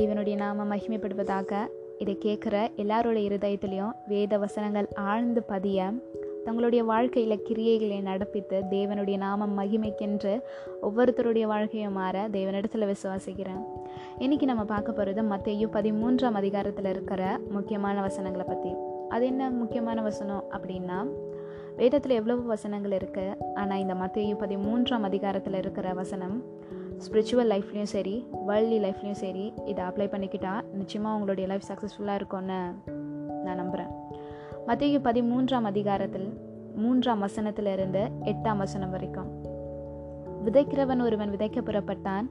தேவனுடைய நாம மகிமைப்படுவதாக இதை கேட்குற எல்லாருடைய இருதயத்திலையும் வேத வசனங்கள் ஆழ்ந்து பதிய தங்களுடைய வாழ்க்கையில் கிரியைகளை நடப்பித்து தேவனுடைய நாமம் மகிமைக்கென்று ஒவ்வொருத்தருடைய வாழ்க்கையும் மாற தேவனிடத்தில் விசுவாசிக்கிறேன். இன்னைக்கு நம்ம பார்க்க போகிறது மத்தையும் பதிமூன்றாம் அதிகாரத்தில் இருக்கிற முக்கியமான வசனங்களை பற்றி அது என்ன முக்கியமான வசனம் அப்படின்னா வேதத்தில் எவ்வளவு வசனங்கள் இருக்குது ஆனால் இந்த மத்தையும் பதிமூன்றாம் அதிகாரத்தில் இருக்கிற வசனம் ஸ்பிரிச்சுவல் லைஃப்லேயும் சரி வேர்ல்ட்லி லைஃப்லேயும் சரி இதை அப்ளை பண்ணிக்கிட்டால் நிச்சயமாக உங்களுடைய லைஃப் சக்ஸஸ்ஃபுல்லாக இருக்கும்னு நான் நம்புகிறேன் மத்திய பதிமூன்றாம் அதிகாரத்தில் மூன்றாம் வசனத்திலிருந்து எட்டாம் வசனம் வரைக்கும். விதைக்கிறவன் ஒருவன் விதைக்க புறப்பட்டான்.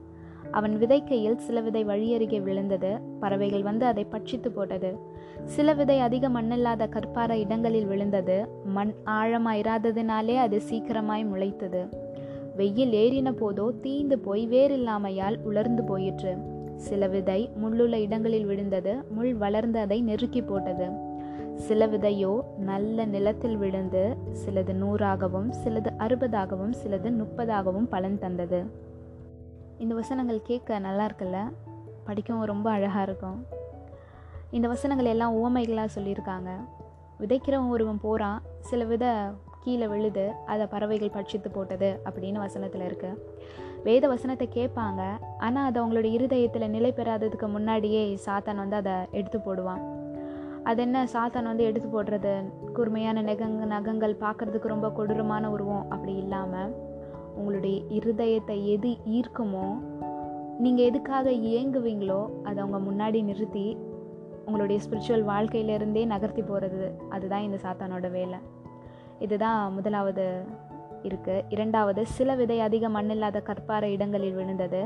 அவன் விதைக்கையில் சில விதை வழியருகே விழுந்தது. பறவைகள் வந்து அதை பட்சித்து போட்டது. சில விதை அதிக மண்ணில்லாத கற்பார இடங்களில் விழுந்தது. மண் ஆழமாயிராததினாலே அது சீக்கிரமாய் முளைத்தது. வெயில் ஏறின போதோ தீந்து போய் வேறில்லாமையால் உலர்ந்து போயிற்று. சில விதை முள்ளுள்ள இடங்களில் விழுந்தது முள் வளர்ந்து அதை நெருக்கி போட்டது. சில விதையோ நல்ல நிலத்தில் விழுந்து சிலது நூறாகவும் சிலது அறுபதாகவும் சிலது முப்பதாகவும் பலன் தந்தது. இந்த வசனங்கள் கேட்க நல்லா இருக்குல்ல? படிக்கவும் ரொம்ப அழகாக இருக்கும். இந்த வசனங்கள் எல்லாம் ஓமைகளாக சொல்லியிருக்காங்க. விதைக்கிறவன் ஒருவன் போகிறான் சில வித கீழே விழுது அதை பறவைகள் பட்சித்து போட்டது அப்படின்னு வசனத்தில் இருக்குது வேத வசனத்தை கேட்பாங்க. ஆனால் அது அவங்களோட இருதயத்தில் நிலை பெறாததுக்கு முன்னாடியே சாத்தான் வந்து அதை எடுத்து போடுவான். அது என்ன? சாத்தான் வந்து எடுத்து போடுறது கூர்மையான நெகங்க நகங்கள் பார்க்குறதுக்கு ரொம்ப கொடூரமான உருவம் அப்படி இல்லாமல் உங்களுடைய இருதயத்தை எது ஈர்க்குமோ நீங்கள் எதுக்காக இயங்குவீங்களோ அதை அவங்க முன்னாடி நிறுத்தி உங்களுடைய ஸ்பிரிச்சுவல் வாழ்க்கையிலேருந்தே நகர்த்தி போகிறது அதுதான் இந்த சாத்தானோட வேலை. இதுதான் முதலாவது இருக்குது இரண்டாவது சில விதை அதிக மண்ணில்லாத கற்பார இடங்களில் விழுந்தது.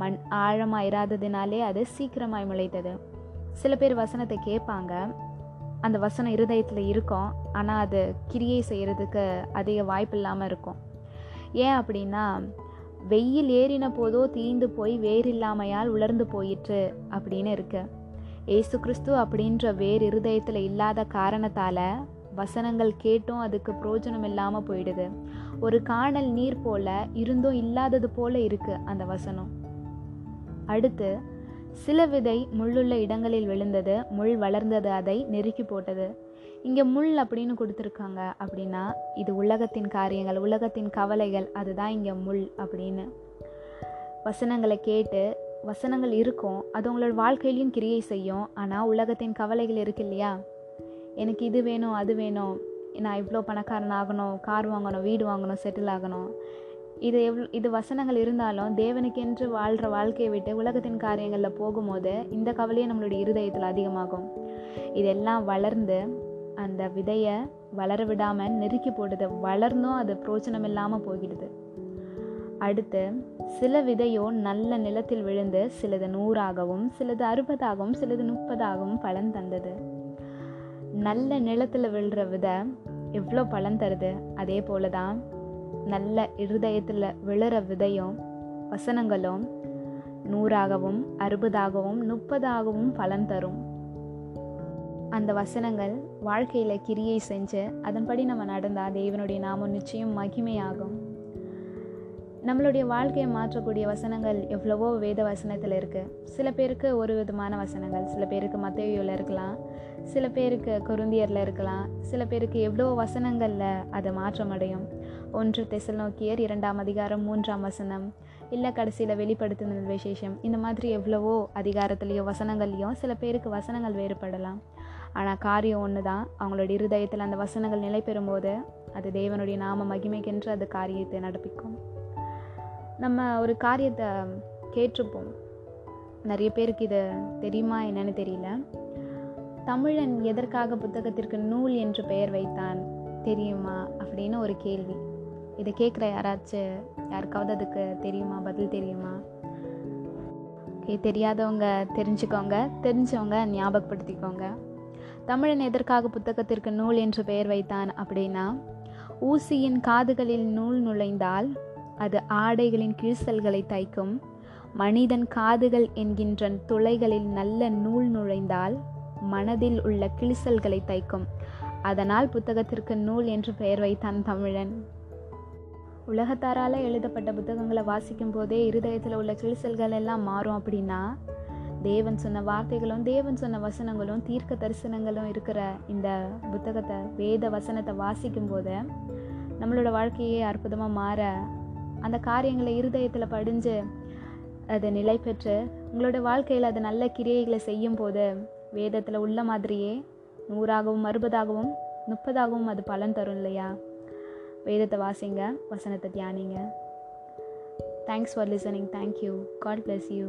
மண் ஆழமாக இராததினாலே அது சீக்கிரமாய் முளைத்தது. சில பேர் வசனத்தை கேட்பாங்க. அந்த வசனம் இருதயத்தில் இருக்கும். ஆனால் அது கிரியை செய்கிறதுக்கு அதிக வாய்ப்பு இல்லாமல் இருக்கும். ஏன் அப்படின்னா வெயில் ஏறின போதோ தீந்து போய் வேர் இல்லாமையால் உலர்ந்து போயிற்று அப்படின்னு இருக்கு. ஏசு கிறிஸ்து அப்படின்ற வேர் இருதயத்தில் இல்லாத காரணத்தால் வசனங்கள் கேட்டும் அதுக்கு பிரயோஜனம் இல்லாமல் போயிடுது. ஒரு காணல் நீர் போல இருந்தும் இல்லாதது போல இருக்கு அந்த வசனம். அடுத்து சில விதை முள்ளுள்ள இடங்களில் விழுந்தது முள் வளர்ந்தது அதை நெருக்கி போட்டது. இங்கே முள் அப்படின்னு கொடுத்துருக்காங்க அப்படின்னா இது உலகத்தின் காரியங்கள் உலகத்தின் கவலைகள் அதுதான் இங்கே முள் அப்படின்னு. வசனங்களை கேட்டு வசனங்கள் இருக்கும் அது உங்களோட வாழ்க்கையிலையும் கிரியை செய்யும் ஆனால் உலகத்தின் கவலைகள் இருக்கு இல்லையா? எனக்கு இது வேணும் அது வேணும். நான் இவ்வளோ பணக்காரன் ஆகணும் கார் வாங்கணும் வீடு வாங்கணும் செட்டில் ஆகணும். இது எவ்வளோ இது வசனங்கள் இருந்தாலும் தேவனுக்கென்று வாழ்கிற வாழ்க்கையை விட்டு உலகத்தின் காரியங்களில் போகும்போது இந்த கவலையே நம்மளுடைய இருதயத்தில் அதிகமாகும். இதெல்லாம் வளர்ந்து அந்த விதையை வளர விடாமல் நெருக்கி போடுது வளர்ந்தும் அது பிரோச்சனம் இல்லாமல் போகிடுது. அடுத்து சில விதையோ நல்ல நிலத்தில் விழுந்து சிலது நூறாகவும் சிலது அறுபதாகவும் சிலது முப்பதாகவும் பலன் தந்தது. நல்ல நிலத்தில் விழுற விதை எவ்வளோ பலன் தருது? அதே போல தான் நல்ல இருதயத்தில் விழுற விதையும் வசனங்களும் நூறாகவும் அறுபதாகவும் முப்பதாகவும் பலன் தரும். அந்த வசனங்கள் வாழ்க்கையில் கிரியை செஞ்சு அதன்படி நம்ம நடந்தால் தேவனுடைய நாமம் நிச்சயம் மகிமையாகும். நம்மளுடைய வாழ்க்கையை மாற்றக்கூடிய வசனங்கள் எவ்வளவோ வேத வசனத்தில் இருக்குது சில பேருக்கு ஒரு விதமான வசனங்கள். சில பேருக்கு மத்தையோவில் இருக்கலாம். சில பேருக்கு குருந்தியரில் இருக்கலாம். சில பேருக்கு எவ்வளோ வசனங்களில் அது மாற்றம் அடையும் ஒன்று தெசல் நோக்கியர் இரண்டாம் அதிகாரம் மூன்றாம் வசனம். இல்லை கடைசியில் வெளிப்படுத்துதல் விசேஷம். இந்த மாதிரி எவ்வளவோ அதிகாரத்துலேயோ வசனங்கள்லேயோ சில பேருக்கு வசனங்கள் வேறுபடலாம். ஆனால் காரியம் ஒன்று தான் அவங்களோட இருதயத்தில் அந்த வசனங்கள் நிலை பெறும்போது அது தேவனுடைய நாம மகிமைக்கென்று அது காரியத்தை நடப்பிக்கும். நம்ம ஒரு காரியத்தை கேட்டிருப்போம். நிறைய பேருக்கு இது தெரியுமா என்னன்னு தெரியல. தமிழன் எதற்காக புத்தகத்திற்கு நூல் என்று பெயர் வைத்தான் தெரியுமா அப்படின்னு ஒரு கேள்வி. இதை கேட்குற யாராச்சும் யாருக்காவது அதுக்கு தெரியுமா? பதில் தெரியுமா? ஓகே தெரியாதவங்க தெரிஞ்சுக்கோங்க. தெரிஞ்சவங்க ஞாபகப்படுத்திக்கோங்க. தமிழன் எதற்காக புத்தகத்திற்கு நூல் என்று பெயர் வைத்தான் அப்படின்னா ஊசியின் காதுகளில் நூல் நுழைந்தால் அது ஆடைகளின் கிழிசல்களை தைக்கும். மனிதன் காதுகள் என்கின்ற துளைகளில் நல்ல நூல் நுழைந்தால் மனதில் உள்ள கிழிசல்களை தைக்கும். அதனால் புத்தகத்திற்கு நூல் என்று பெயர் வைத்தான் தமிழன். உலகத்தாரால் எழுதப்பட்ட புத்தகங்களை வாசிக்கும் போதே இருதயத்தில் உள்ள கிழிசல்கள் எல்லாம் மாறும் அப்படின்னா தேவன் சொன்ன வார்த்தைகளும் தேவன் சொன்ன வசனங்களும் தீர்க்க தரிசனங்களும் இருக்கிற இந்த புத்தகத்தை வேத வசனத்தை வாசிக்கும் போது நம்மளோட வாழ்க்கையே அற்புதமாக மாற அந்த காரியங்களை இருதயத்தில் படிஞ்சு அதை நிலை பெற்று உங்களோட வாழ்க்கையில் அது நல்ல கிரியைகளை செய்யும் போது வேதத்தில் உள்ள மாதிரியே நூறாகவும் அறுபதாகவும் முப்பதாகவும் அது பலன் தரும் இல்லையா? வேதத்தை வாசிங்க வசனத்தை தியானிங்க. Thanks for listening thank you God bless you